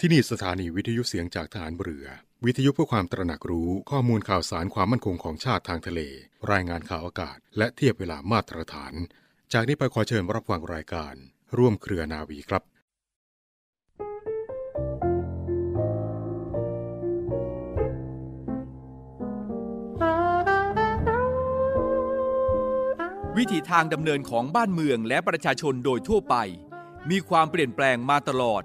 ที่นี่สถานีวิทยุเสียงจากทหารเรือ วิทยุเพื่อความตระหนักรู้ข้อมูลข่าวสารความมั่นคงของชาติทางทะเล รายงานข่าวอากาศ และเทียบเวลามาตรฐาน จากนี้ไปขอเชิญรับฟังรายการ ร่วมเครือนาวีครับวิถีทางดำเนินของบ้านเมืองและประชาชนโดยทั่วไป มีความเปลี่ยนแปลงมาตลอด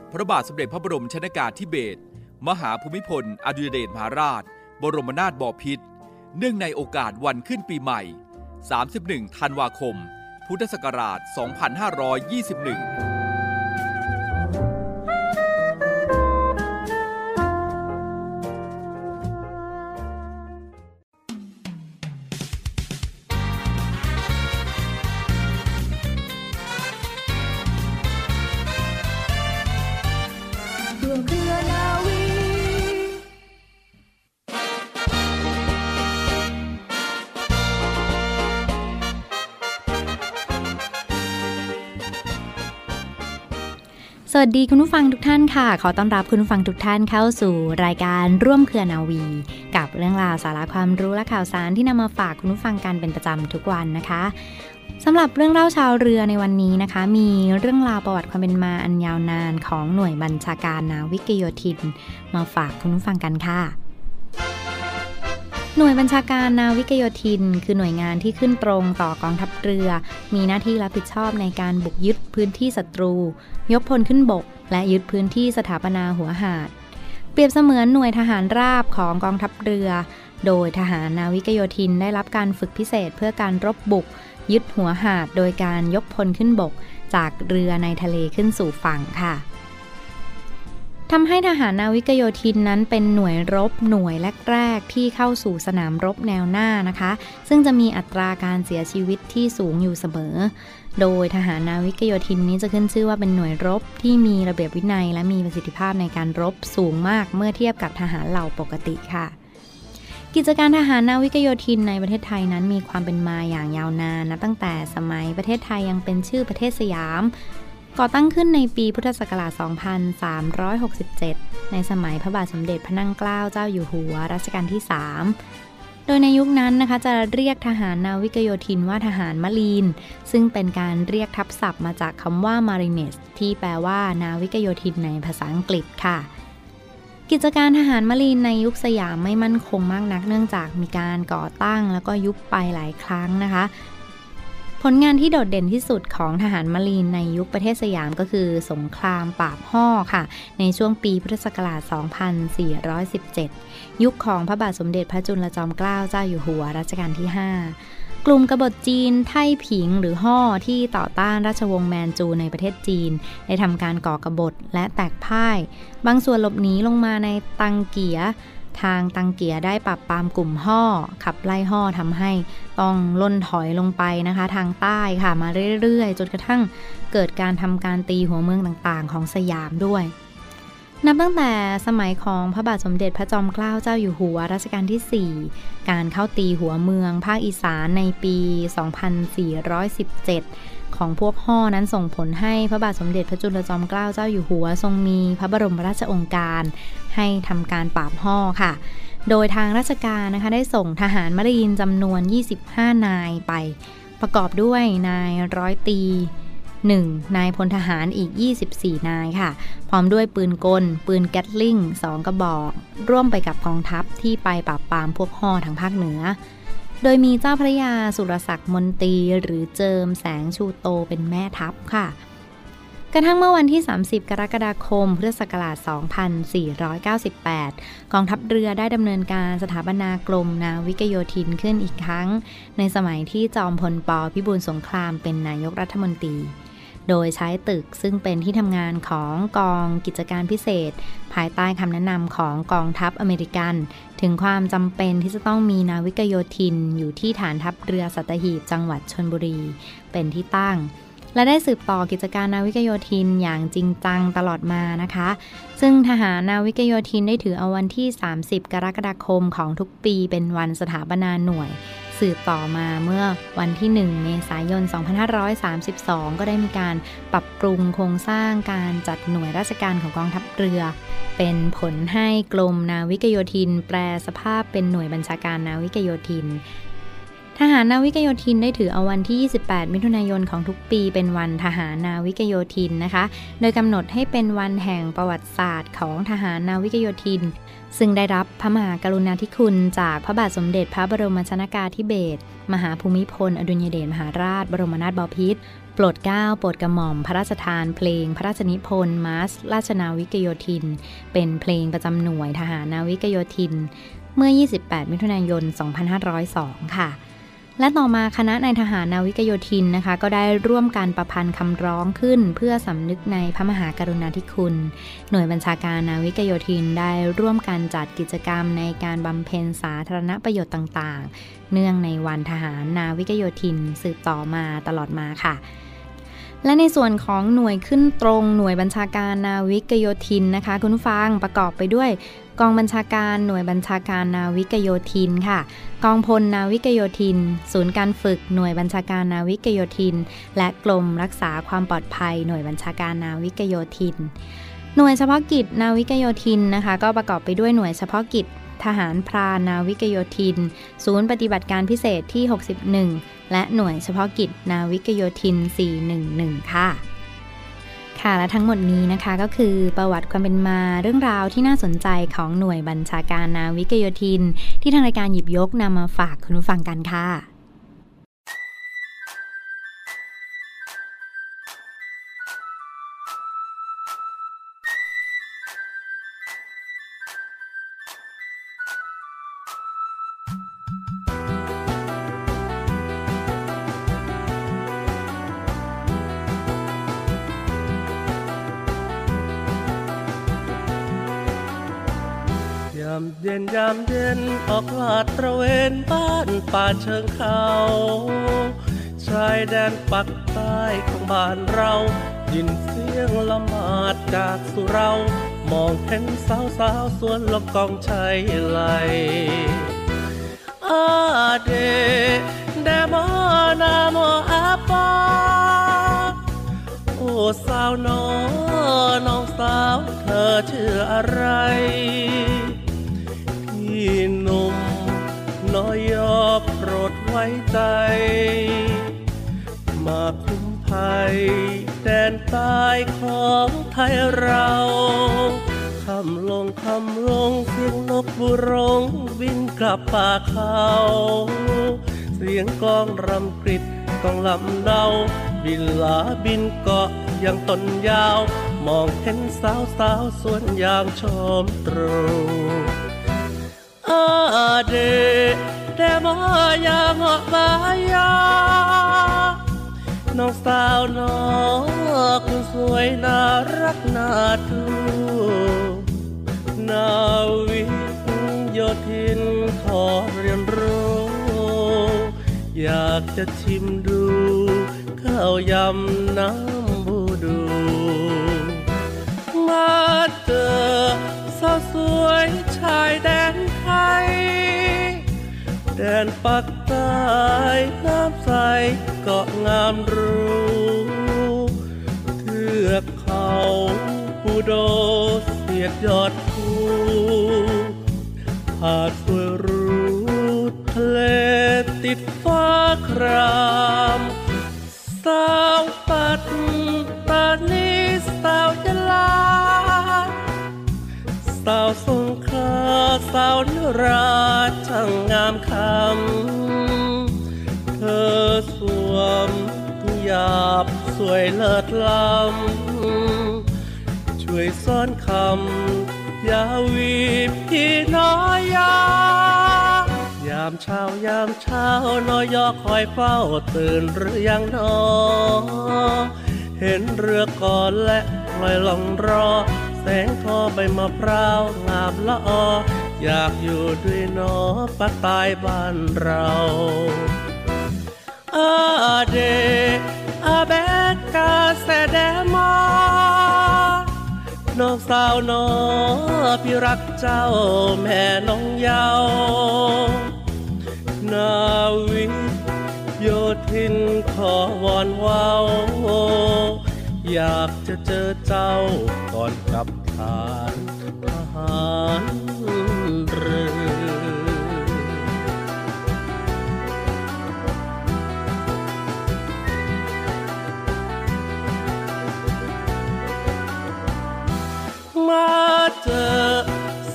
พระบาทสมเด็จพระบรมชนากาธิเบศรมหาภูมิพล อดุลยเดชมหาราช บรมนาถบพิตรเนื่องในโอกาสวันขึ้นปีใหม่ 31 ธันวาคม พุทธศักราช 2521 สวัสดีคุณผู้ฟังทุกท่านค่ะ ขอต้อนรับคุณผู้ฟังทุกท่านเข้าสู่รายการร่วมเครือนาวี กับเรื่องราวสาระความรู้และข่าวสารที่นำมาฝากคุณผู้ฟังกันเป็นประจำทุกวันนะคะสำหรับเรื่องเล่าชาวเรือในวันนี้นะคะ มีเรื่องราวประวัติความเป็นมาอันยาวนานของหน่วยบัญชาการนาวิกโยธิน มาฝากคุณผู้ฟังกันค่ะ หน่วยบัญชาการนาวิกโยธิน คือหน่วยงานที่ขึ้นตรงต่อกองทัพเรือ มีหน้าที่รับผิดชอบในการบุกยึดพื้นที่ศัตรู ยกพลขึ้นบก และยึดพื้นที่สถาปนาหัวหาด เปรียบเสมือนหน่วยทหารราบของกองทัพเรือ โดยทหารนาวิกโยธินได้รับการฝึกพิเศษเพื่อการรบบุก ยึดหัวหาด โดยการยกพลขึ้นบก จากเรือในทะเลขึ้นสู่ฝั่งค่ะ ทำให้ทหารนาวิกโยธินนั้นเป็นหน่วยรบหน่วยแรกๆที่เข้าสู่สนามรบแนวหน้านะคะ ซึ่งจะมีอัตราการเสียชีวิตที่สูงอยู่เสมอ โดยทหารนาวิกโยธินนี้จะขึ้นชื่อว่าเป็นหน่วยรบที่มีระเบียบวินัย และมีประสิทธิภาพในการรบสูงมากเมื่อเทียบกับทหารเหล่าปกติค่ะกิจการทหารนาวิกโยธินในประเทศไทยนั้นมีความเป็นมาอย่างยาวนานนะตั้งแต่สมัยประเทศไทยยังเป็นชื่อประเทศสยาม ก่อตั้งขึ้นในปีพุทธศักราช 2367 ในสมัยพระบาทสมเด็จพระนั่งเกล้าเจ้าอยู่หัวรัชกาลที่ 3 โดยในยุคนั้นนะคะจะเรียกทหารนาวิกโยธินว่าทหารมลีน ซึ่งเป็นการเรียกทับศัพท์มาจากคำว่า marines ที่แปลว่านาวิกโยธินในภาษาอังกฤษค่ะกิจการทหารมลีนในยุคสยามไม่มั่นคงมากนัก เนื่องจากมีการก่อตั้งแล้วก็ยุบไปหลายครั้งนะคะ ผลงานที่โดดเด่นที่สุดของทหารมารีนในยุคประเทศสยามก็คือสงครามปราบห่อค่ะ ในช่วงปีพุทธศักราช 2417 ยุคของพระบาทสมเด็จพระจุลจอมเกล้าเจ้าอยู่หัวรัชกาลที่ 5 กลุ่มกบฏจีน ไท่ผิงหรือห่อที่ต่อต้านราชวงศ์แมนจูในประเทศจีน ได้ทำการก่อกบฏและแตกพ่าย บางส่วนหลบหนีลงมาในตังเกีย ทางตังเกียได้ปรับปรามกลุ่มห่อขับไล่ห่อทำให้ต้องล่นถอยลงไปนะคะ ทางใต้ค่ะมาเรื่อยๆ จนกระทั่งเกิดการทำการตีหัวเมืองต่างๆ ของสยามด้วย นับตั้งแต่สมัยของพระบาทสมเด็จพระจอมเกล้าเจ้าอยู่หัวรัชกาลที่ 4 การเข้าตีหัวเมืองภาคอีสานในปี 2417 ของพวกห่อนั้นส่งผลให้พระบาทสมเด็จพระจุลจอมเกล้าเจ้าอยู่หัว ทรงมีพระบรมราชองค์การ ให้ทำการปราบห่อค่ะ โดยทางราชการนะคะได้ส่งทหารมารีนจำนวน 25 นายไป ประกอบด้วยนายร้อยตี 1. นายพลทหารอีก 24 นายค่ะ พร้อมด้วยปืนกล ปืนแก๊ตลิง2กระบอก ร่วมไปกับกองทัพที่ไปปราบปรามพวกห่อทางภาคเหนือ โดยมีเจ้าพระยาสุรศักดิ์มนตรีหรือเจิมแสงชูโตเป็นแม่ทัพค่ะ กระทั่งเมื่อวันที่ 30 กรกฎาคม พุทธศักราช 2498 กองทัพเรือได้ดำเนินการสถาปนากรมนาวิกโยธินขึ้นอีกครั้ง ในสมัยที่จอมพลปพิบูลสงครามเป็นนายกรัฐมนตรี โดยใช้ตึกซึ่งเป็นที่ทำงานของกองกิจการพิเศษ ภายใต้คำแนะนำของกองทัพอเมริกัน ถึงความจำเป็นที่จะต้องมีนาวิกโยธิน อยู่ที่ฐานทัพเรือสัตหีบจังหวัดชนบุรี เป็นที่ตั้ง และได้สืบต่อกิจการนาวิกโยธินอย่างจริงจังตลอดมานะคะ ซึ่งทหารนาวิกโยธินได้ถือเอาวันที่ 30 กรกฎาคมของทุกปีเป็นวันสถาปนาหน่วย สืบต่อมาเมื่อวันที่ 1 เมษายน 2532 ก็ได้มีการปรับปรุงโครงสร้างการจัดหน่วยราชการของกองทัพเรือ เป็นผลให้กรมนาวิกโยธิน แปลสภาพเป็นหน่วยบัญชาการนาวิกโยธิน ทหารนาวิกโยธินได้ถือเอาวันที่ 28 มิถุนายนของทุกปีเป็นวันทหารนาวิกโยธินนะคะ โดยกำหนดให้เป็นวันแห่งประวัติศาสตร์ของทหารนาวิกโยธิน ซึ่งได้รับพระมหากรุณาธิคุณจากพระบาทสมเด็จพระบรมชนากาธิเบศรมหาภูมิพล อดุลยเดชมหาราช บรมนาถบพิตรโปรดเกล้าโปรดกระหม่อม พระราชทาน เพลง พระราชนิพนธ์มาสราชนาวิกโยธิน เป็นเพลงประจำหน่วยทหารนาวิกโยธิน เมื่อ 28 มิถุนายน 2502 ค่ะ และต่อมาคณะนายทหารนาวิกโยธินนะคะ ก็ได้ร่วมการประพันธ์คำร้องขึ้น เพื่อสำนึกในพระมหากรุณาธิคุณ หน่วยบัญชาการนาวิกโยธินได้ร่วมกันจัดกิจกรรมในการบำเพ็ญสาธารณประโยชน์ต่างๆ เนื่องในวันทหารนาวิกโยธินสืบต่อมาตลอดมาค่ะและในส่วนของหน่วยขึ้นตรงหน่วยบัญชาการนาวิกโยธินนะคะ คุณฟังประกอบไปด้วย กองบัญชาการหน่วยบัญชาการนาวิกโยธินค่ะ กองพลนาวิกโยธิน ศูนย์การฝึกหน่วยบัญชาการนาวิกโยธิน และกรมรักษาความปลอดภัย หน่วยบัญชาการนาวิกโยธิน หน่วยเฉพาะกิจนาวิกโยธินนะคะ ก็ประกอบไปด้วยหน่วยเฉพาะกิจ ทหารพรานนาวิกโยธิน ศูนย์ปฏิบัติการพิเศษที่ 61 และหน่วยเฉพาะกิจนาวิกโยธิน 411 ค่ะ ค่ะและทั้งหมดนี้นะคะก็คือประวัติความเป็นมาเรื่องราวที่น่าสนใจของหน่วยบัญชาการนาวิกโยธิน ที่ทางรายการหยิบยกนำมาฝากคุณผู้ฟังกันค่ะ ยามเย็นออกลาดตระเวนบ้านป่าเชิงเขาชายแดนปักใต้ของบ้านเรา ยินเสียงละหมาดจากสุเรา มองเห็นสาวสาวสวนลกกองชัยไหลอาเดเดมอนามอาปาโอ้สาวน้องน้องสาวเธอชื่ออะไร ว้ใจ มาคุ้มภัยแดนใต้ของไทยเราคำลงคำลงเสียงนกบุรงบินกลับป่าเขา เสียงกลองรำกริดกองลำเดาบินลาบินเกาะยังต้นยาว มองเห็นสาวสาวสวนยางชมตรูอาเด เดมายาเหมาะบายาน้องสาวน้องคุณสวยน่ารักน่าดูนาวิกโยธินขอเรียนรู้ อยากจะชิมดูข้าวยำน้ำบูดู มาเจอสาวสวยชายแดนไทย แดนปักใต้น้ำใสเกาะงามรู้เทือกเขาปูโดเสียดยอดภูหาดสวยรู้ทะเลติดฟ้าครามสาวปัดตานีสาวยะลา สาวสงขลาสาว ราช่างงามคำ เธอสวมหยาบสวยเลิศล้ำ ช่วยซ่อนคำยาวีพี่น้อยยายามเช้ายามเช้าน้อยยอคอยเฝ้าตื่นหรือยังนอ เห็นเรือก่อนและลอยลองรอ แสงทอใบมะพร้าวงามละออ อยากอยู่ด้วยนอปักตายบ้านเราอาเดอาแบกกาแสดมาน้องสาวนอพี่รักเจ้าแม่น้องเยาวนาวิโยธินขอวอนว้าอยากจะเจอเจ้าก่อนกลับฐานทหาร อ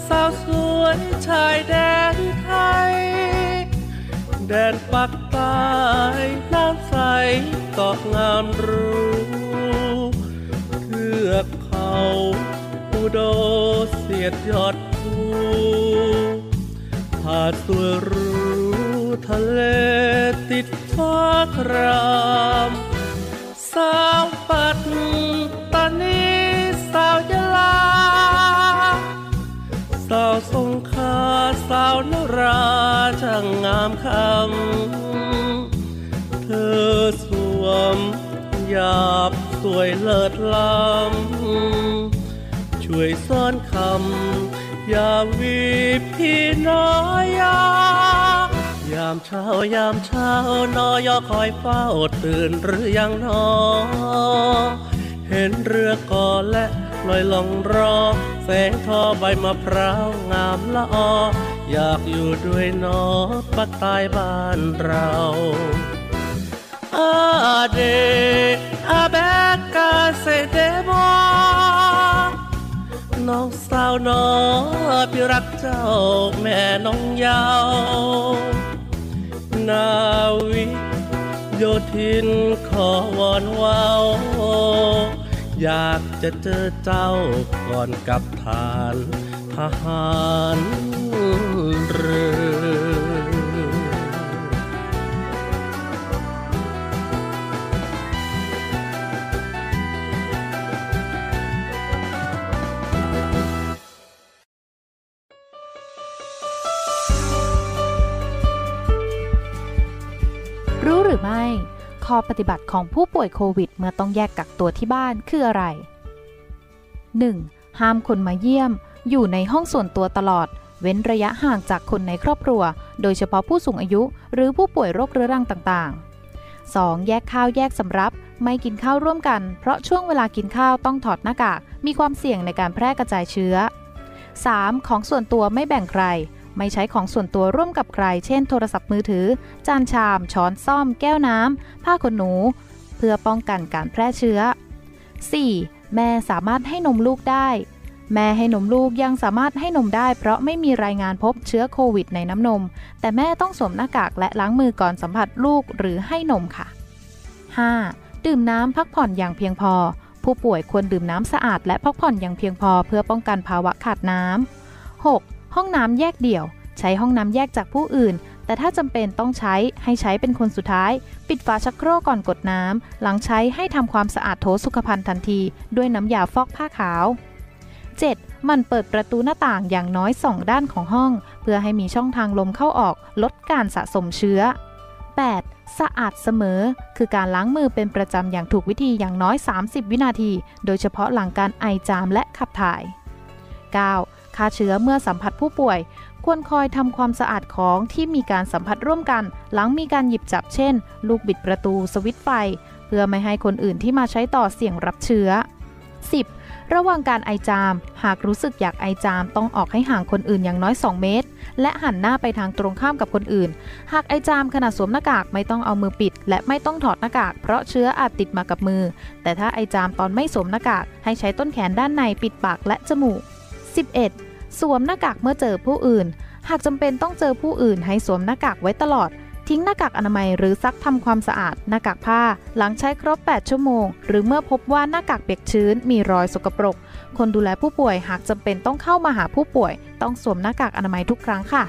สาวสวยชายแดนไทย แดนปักใต้น้ำใสเกาะงามรู้เทือกเขาอุดเสียดยอดภูผาดสวยรู้ทะเลติดฟ้าครามสาวปัตตานีสาวย สาวสงขาสาวนราช่างงามคำ เธอสวมหยาบสวยเลิศล้ำ ช่วยซ่อนคำอย่าวีพี่น้อยยายามเช้ายามเช้านอยอคอยเฝ้าตื่นหรือยังนอ เห็นเรือก่อและ ลอยลองรอ แสงทอใบมะพร้าวงามละออ อยากอยู่ด้วยนอปักใต้บ้านเราอาเดอาแบกกาเซเดโมน้องสาวน้อพี่รักเจ้าแม่น้องยาว นาวิโยธินขอวอนว้า อยากจะเจอเจ้าก่อนกับฐานทหารเรือรู้หรือไม่ ข้อปฏิบัติของผู้ป่วยโควิด เมื่อต้องแยกกักตัวที่บ้านคืออะไร 1. ห้ามคนมาเยี่ยม อยู่ในห้องส่วนตัวตลอด เว้นระยะห่างจากคนในครอบครัว โดยเฉพาะผู้สูงอายุ หรือผู้ป่วยโรคเรื้อรังต่างๆ 2. แยกข้าวแยกสำรับ ไม่กินข้าวร่วมกัน เพราะช่วงเวลากินข้าวต้องถอดหน้ากาก มีความเสี่ยงในการแพร่กระจายเชื้อ 3. ของส่วนตัวไม่แบ่งใคร ไม่ใช้ของส่วนตัวร่วมกับใคร เช่นโทรศัพท์มือถือ จานชาม ช้อนซ่อม แก้วน้ำ ผ้าขนหนู เพื่อป้องกันการแพร่เชื้อ 4. แม่สามารถให้นมลูกได้ แม่ให้นมลูกยังสามารถให้นมได้ เพราะไม่มีรายงานพบเชื้อโควิดในน้ำนม แต่แม่ต้องสวมหน้ากากและล้างมือก่อนสัมผัสลูกหรือให้นมค่ะ 5. ดื่มน้ำพักผ่อนอย่างเพียงพอ ผู้ป่วยควรดื่มน้ำสะอาดและพักผ่อนอย่างเพียงพอเพื่อป้องกันภาวะขาดน้ำ 6. ห้องน้ำแยกเดี่ยว ใช้ห้องน้ำแยกจากผู้อื่น แต่ถ้าจำเป็นต้องใช้ให้ใช้เป็นคนสุดท้าย ปิดฝาชักโครกก่อนกดน้ำ หลังใช้ให้ทำความสะอาดโถสุขภัณฑ์ทันที ด้วยน้ำยาฟอกผ้าขาว 7. มันเปิดประตูหน้าต่างอย่างน้อย 2 ด้านของห้อง เพื่อให้มีช่องทางลมเข้าออก ลดการสะสมเชื้อ 8. สะอาดเสมอ คือการล้างมือเป็นประจำอย่างถูกวิธีอย่างน้อย 30 วินาที โดยเฉพาะหลังการไอจามและขับถ่าย 9. ฆ่าเชื้อเมื่อสัมผัสผู้ป่วย ควรคอยทำความสะอาดของที่มีการสัมผัสร่วมกัน หลังมีการหยิบจับเช่น ลูกบิดประตูสวิตไฟ เพื่อไม่ให้คนอื่นที่มาใช้ต่อเสี่ยงรับเชื้อ 10. ระหว่างการไอจาม หากรู้สึกอยากไอจามต้องออกให้ห่างคนอื่นอย่างน้อย 2 เมตร และหันหน้าไปทางตรงข้ามกับคนอื่น หากไอจามขณะสวมหน้ากากไม่ต้องเอามือปิด และไม่ต้องถอดหน้ากาก เพราะเชื้ออาจติดมากับมือ แต่ถ้าไอจามตอนไม่สวมหน้ากาก ให้ใช้ต้นแขนด้านในปิดปากและจมูก 11. สวมหน้ากากเมื่อเจอผู้อื่น หากจำเป็นต้องเจอผู้อื่นให้สวมหน้ากากไว้ตลอด ทิ้งหน้ากากอนามัยหรือซักทำความสะอาดหน้ากากผ้า หลังใช้ครบ 8 ชั่วโมง หรือเมื่อพบว่าหน้ากากเปียกชื้น มีรอยสกปรก คนดูแลผู้ป่วยหากจำเป็นต้องเข้ามาหาผู้ป่วย ต้องสวมหน้ากากอนามัยทุกครั้งค่ะ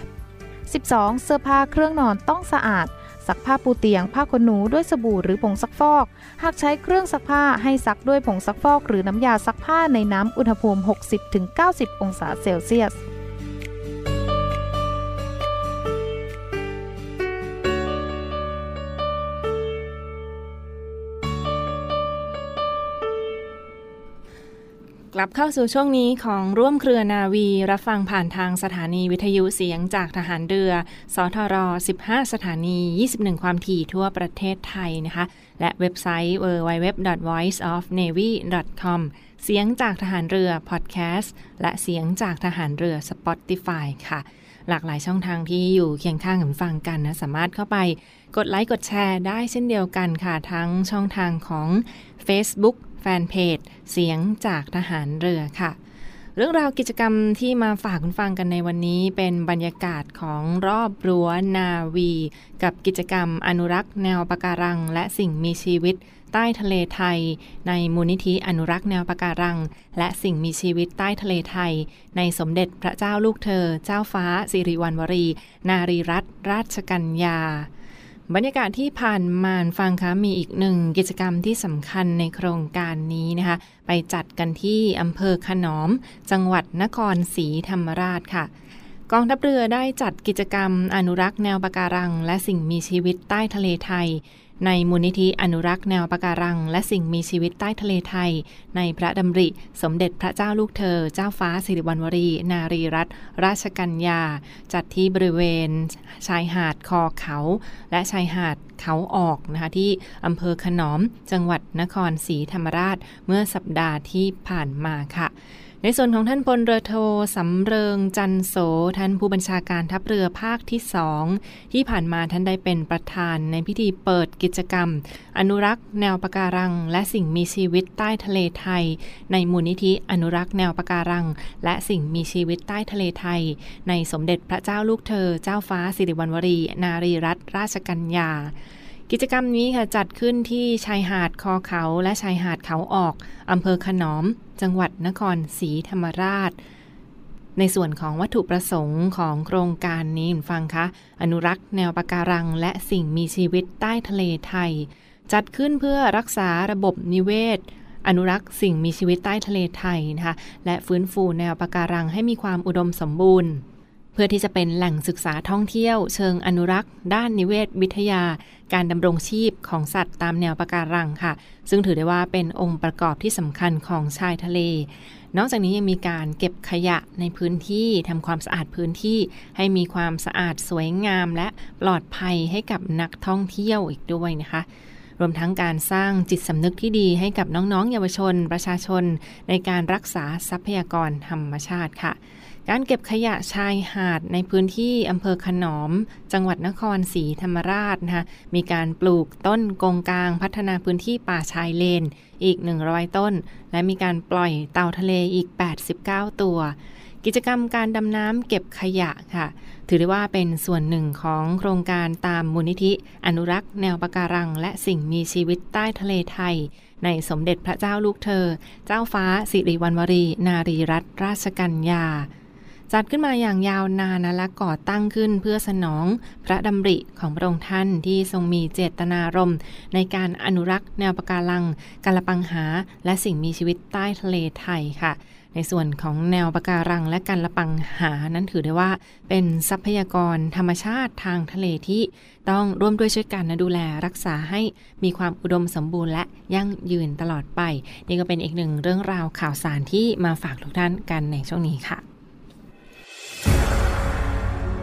12. เสื้อผ้าเครื่องนอนต้องสะอาด ซักผ้าปูเตียง ผ้าขนหนูด้วยสบู่หรือผงซักฟอก หากใช้เครื่องซักผ้าให้ซักด้วยผงซักฟอก หรือน้ำยาซักผ้าในน้ำอุณหภูมิ 60-90 องศาเซลเซียส กลับเข้าสู่ช่วงนี้ของร่วมเครือนาวี รับฟังผ่านทางสถานีวิทยุเสียงจากทหารเรือ สทร 15 สถานี 21 ความถี่ทั่วประเทศไทยนะคะ และเว็บไซต์ www.voiceofnavy.com เสียงจากทหารเรือพอดแคสต์และเสียงจากทหารเรือ Spotify ค่ะ หลากหลายช่องทางที่อยู่เคียงข้างกันฟังกันนะ สามารถเข้าไป กดไลค์กดแชร์ได้เช่นเดียวกันค่ะ ทั้งช่องทางของ Facebook แฟนเพจ เสียงจากทหารเรือค่ะ เรื่องราวกิจกรรมที่มาฝากคุณฟังกันในวันนี้เป็นบรรยากาศของรอบรั้วนาวี กับกิจกรรมอนุรักษ์แนวปะการัง และสิ่งมีชีวิต ใต้ทะเลไทย ในมูลนิธิอนุรักษ์แนวปะการัง และสิ่งมีชีวิตใต้ทะเลไทย ในสมเด็จพระเจ้าลูกเธอ เจ้าฟ้าสิริวัณวรี นารีรัตนราชกัญญา บรรยากาศที่ผ่านมาฟังคะมีอีกหนึ่งกิจกรรมที่สำคัญในโครงการนี้นะคะ ไปจัดกันที่อำเภอขนอม จังหวัดนครศรีธรรมราชค่ะ กองทัพเรือได้จัดกิจกรรมอนุรักษ์แนวปะการัง และสิ่งมีชีวิตใต้ทะเลไทย ในมูลนิธิอนุรักษ์แนวปะการัง และสิ่งมีชีวิตใต้ทะเลไทย ในพระดำริ สมเด็จพระเจ้าลูกเธอ เจ้าฟ้าสิริวัณวรี นารีรัตนราชกัญญา จัดที่บริเวณ ชายหาดคอเขา และชายหาดเขาออกนะคะที่อำเภอขนอม จังหวัดนครศรีธรรมราช เมื่อสัปดาห์ที่ผ่านมาค่ะ ในส่วนของท่านพลเรือโทสำเริงจันโสท่านผู้บัญชาการทัพเรือภาคที่สองที่ผ่านมาท่านได้เป็นประธานในพิธีเปิดกิจกรรม อนุรักษ์แนวปะการัง และสิ่งมีชีวิตใต้ทะเลไทย ในมูลนิธิอนุรักษ์แนวปะการัง และสิ่งมีชีวิตใต้ทะเลไทย ในสมเด็จพระเจ้าลูกเธอเจ้าฟ้าสิริวัณวรี นารีรัตนราชกัญญา กิจกรรมนี้ค่ะจัดขึ้นที่ชายหาดคอเขาและชายหาดเขาออกอำเภอขนอม จังหวัดนครศรีธรรมราช ในส่วนของวัตถุประสงค์ของโครงการนี้ฟังคะ อนุรักษ์แนวปะการัง และสิ่งมีชีวิตใต้ทะเลไทย จัดขึ้นเพื่อรักษาระบบนิเวศ อนุรักษ์สิ่งมีชีวิตใต้ทะเลไทยนะคะและฟื้นฟูแนวปะการังให้มีความอุดมสมบูรณ์ พื่อที่จะเป็นแหล่งศึกษาท่องเที่ยวเชิงอนุรักษ์ ด้านนิเวศวิทยา การดำรงชีพของสัตว์ตามแนวปะการังค่ะ ซึ่งถือได้ว่าเป็นองค์ประกอบที่สำคัญของชายทะเล นอกจากนี้ยังมีการเก็บขยะในพื้นที่ทำความสะอาดพื้นที่ให้มีความสะอาดสวยงาม และปลอดภัยให้กับนักท่องเที่ยวอีกด้วยนะคะรวมทั้งการสร้างจิตสำนึกที่ดีให้กับน้องๆ เยาวชน ประชาชน ในการรักษาทรัพยากรธรรมชาติค่ะ การเก็บขยะชายหาดในพื้นที่อำเภอขนอม จังหวัดนครศรีธรรมราชนะคะมีการปลูกต้นกงกลางพัฒนาพื้นที่ป่าชายเลน อีก 100 ต้น และมีการปล่อยเต่าทะเลอีก 89 ตัว กิจกรรมการดำน้ำเก็บขยะค่ะ ถือได้ว่าเป็นส่วนหนึ่งของโครงการตามมูลนิธิ อนุรักษ์ แนวปะการัง และสิ่งมีชีวิตใต้ทะเลไทย ในสมเด็จพระเจ้าลูกเธอ เจ้าฟ้าสิริวัณวรี นารีรัตนราชกัญญา จัดขึ้นมาอย่างยาวนานนะและก่อตั้งขึ้นเพื่อสนองพระดำริของพระองค์ท่านที่ทรงมีเจตนารมณ์ ในการอนุรักษ์แนวปะการังกาลปังหา และสิ่งมีชีวิตใต้ทะเลไทยค่ะในส่วนของแนวปะการังและการละปังหานั้นถือได้ว่า เป็นทรัพยากรธรรมชาติทางทะเลที่ต้องร่วมด้วยช่วยกันนะดูแลรักษาให้มีความอุดมสมบูรณ์และยั่งยืนตลอดไป นี่ก็เป็นอีกหนึ่งเรื่องราวข่าวสารที่มาฝากทุกท่านกันในช่วงนี้ค่ะ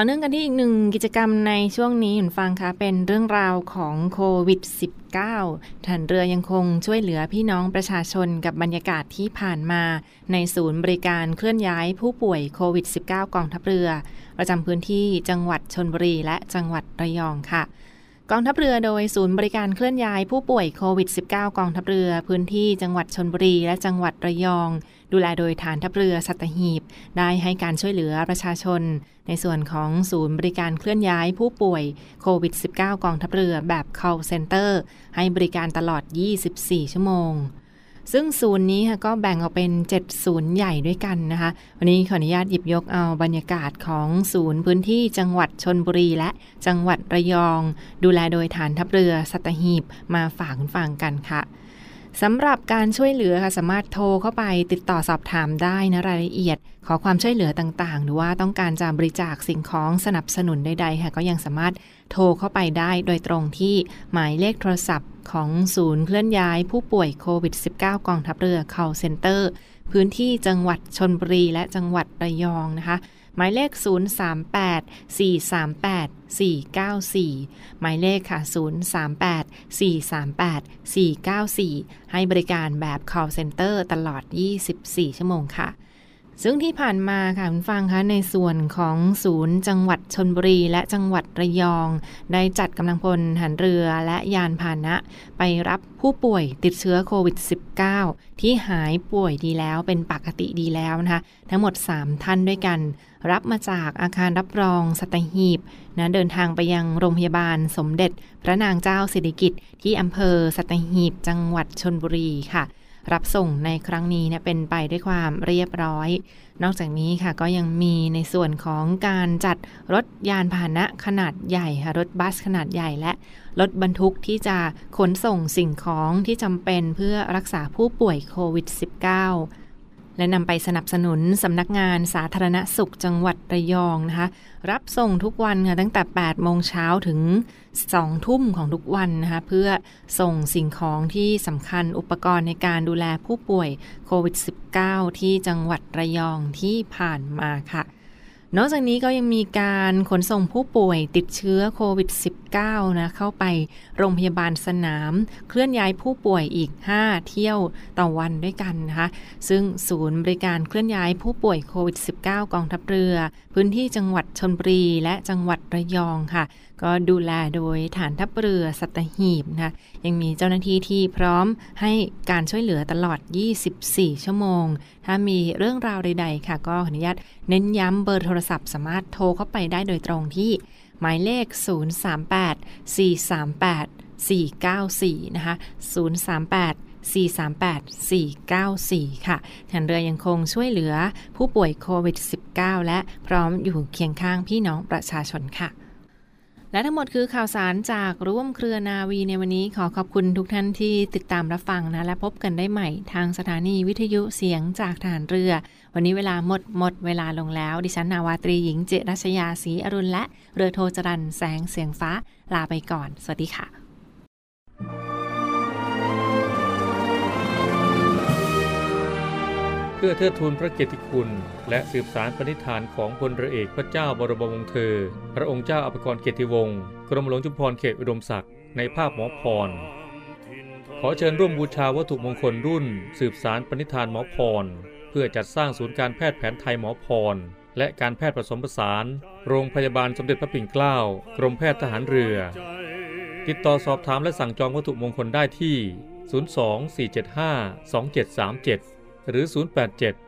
ต่อเนื่องกันที่อีกหนึ่งกิจกรรมในช่วงนี้คุณฟังคะเป็นเรื่องราวของโควิด -19 ฐานเรือยังคงช่วยเหลือพี่น้องประชาชนกับบรรยากาศที่ผ่านมา ในศูนย์บริการเคลื่อนย้ายผู้ป่วยโควิด -19 กองทัพเรือ ประจำพื้นที่จังหวัดชนบุรีและจังหวัดระยองค่ะกองทัพเรือโดยศูนย์บริการเคลื่อนย้ายผู้ป่วยโควิด -19 กองทัพเรือ พื้นที่จังหวัดชนบุรีและจังหวัดระยอง ดูแลโดยฐานทัพเรือสัตหีบ ได้ให้การช่วยเหลือประชาชน ในส่วนของศูนย์บริการเคลื่อนย้ายผู้ป่วยโควิด -19 กองทัพเรือแบบ call center ให้บริการตลอด 24 ชั่วโมงซึ่งศูนย์นี้ก็แบ่งออกเป็น 7 ศูนย์ใหญ่ด้วยกันนะคะ วันนี้ขออนุญาตหยิบยกเอาบรรยากาศของศูนย์พื้นที่จังหวัดชนบุรีและจังหวัดระยอง ดูแลโดยฐานทัพเรือสัตหีบมาฝากฟังกันค่ะ สำหรับการช่วยเหลือค่ะสามารถโทรเข้าไปติดต่อสอบถามได้นะรายละเอียด ขอความช่วยเหลือต่างๆ หรือว่าต้องการจะบริจาคสิ่งของสนับสนุนใดๆค่ะก็ยังสามารถโทรเข้าไปได้โดยตรงที่หมายเลขโทรศัพท์ของศูนย์เคลื่อนย้ายผู้ป่วยโควิด -19 กองทัพเรือ call center พื้นที่จังหวัดชนบุรีและจังหวัดระยองนะคะ หมายเลข 038 438 494 หมายเลขค่ะ 038 438 494 ให้บริการแบบ call center ตลอด 24 ชั่วโมงค่ะ ซึ่งที่ผ่านมาค่ะคุณฟังคะในส่วนของศูนย์จังหวัดชนบุรี และจังหวัดระยอง ได้จัดกำลังพลหันเรือและยานพาหนะ ไปรับผู้ป่วยติดเชื้อโควิด -19 ที่หายป่วยดีแล้วเป็นปกติดีแล้วนะคะทั้งหมด 3 ท่านด้วยกัน รับมาจากอาคารรับรองสัตหีบนะเดินทางไปยังโรงพยาบาลสมเด็จ พระนางเจ้าสิริกิติ์ที่อำเภอสัตหีบจังหวัดชนบุรีค่ะ รับส่งในครั้งนี้เนี่ยเป็นไปด้วยความเรียบร้อย นอกจากนี้ค่ะก็ยังมีในส่วนของการจัดรถยานพาหนะขนาดใหญ่ค่ะรถบัสขนาดใหญ่และรถบรรทุกที่จะขนส่งสิ่งของที่จำเป็นเพื่อรักษาผู้ป่วยโควิด -19 และนำไปสนับสนุนสำนักงานสาธารณสุขจังหวัดระยองนะคะ รับส่งทุกวันค่ะตั้งแต่ 8 โมงเช้าถึง 2 ทุ่มของทุกวันนะคะ เพื่อส่งสิ่งของที่สำคัญอุปกรณ์ในการดูแลผู้ป่วยโควิด -19 ที่จังหวัดระยองที่ผ่านมาค่ะนอกจากนี้ก็ยังมีการขนส่งผู้ป่วยติดเชื้อโควิด -19 นะเข้าไปโรงพยาบาลสนาม เคลื่อนย้ายผู้ป่วยอีก 5 เที่ยวต่อวันด้วยกันนะคะซึ่งศูนย์บริการเคลื่อนย้ายผู้ป่วยโควิด -19 กองทัพเรือ พื้นที่จังหวัดชนบุรีและจังหวัดระยองค่ะ ก็ดูแลโดยฐานทัพเรือสัตหีบนะยังมีเจ้าหน้าที่ที่พร้อมให้การช่วยเหลือตลอด 24 ชั่วโมง ถ้ามีเรื่องราวใด ๆ ค่ะ ก็ขออนุญาตเน้นย้ำเบอร์โทรศัพท์สามารถโทรเข้าไปได้โดยตรงที่ หมายเลข 038 438 494 นะคะ 038 438 494 ค่ะทันเรือยังคงช่วยเหลือผู้ป่วยโควิด -19 และพร้อมอยู่เคียงข้างพี่น้องประชาชนค่ะ และทั้งหมดคือข่าวสารจากร่วมเครือนาวีในวันนี้ขอขอบคุณทุกท่านที่ติดตามรับฟังนะ และพบกันได้ใหม่ทางสถานีวิทยุเสียงจากฐานเรือ วันนี้เวลาหมดหมดเวลาลงแล้ว ดิฉันนาวาตรีหญิงเจรัชยาศรีอรุณและเรือโทจรันแสงเสียงฟ้าลาไปก่อน สวัสดีค่ะ เพื่อเทิดทูนพระเกียรติคุณ และสืบสารปณิธานของพลเรือเอกพระเจ้าบรมวงศ์เธอ พระองค์เจ้าอภิกรเกียรติวงศ์กรมหลวงจุฬาภรณ์เขตอุดมศักดิ์ในภาพหมอพร ขอเชิญร่วมบูชาวัตถุมงคลรุ่น สืบสารปณิธานหมอพร เพื่อจัดสร้างศูนย์การแพทย์แผนไทยหมอพร และการแพทย์ผสมผสาน โรงพยาบาลสมเด็จพระปิ่นเกล้ากรมแพทย์ทหารเรือ ติดต่อสอบถามและสั่งจองวัตถุมงคลได้ที่ 024752737 หรือ 087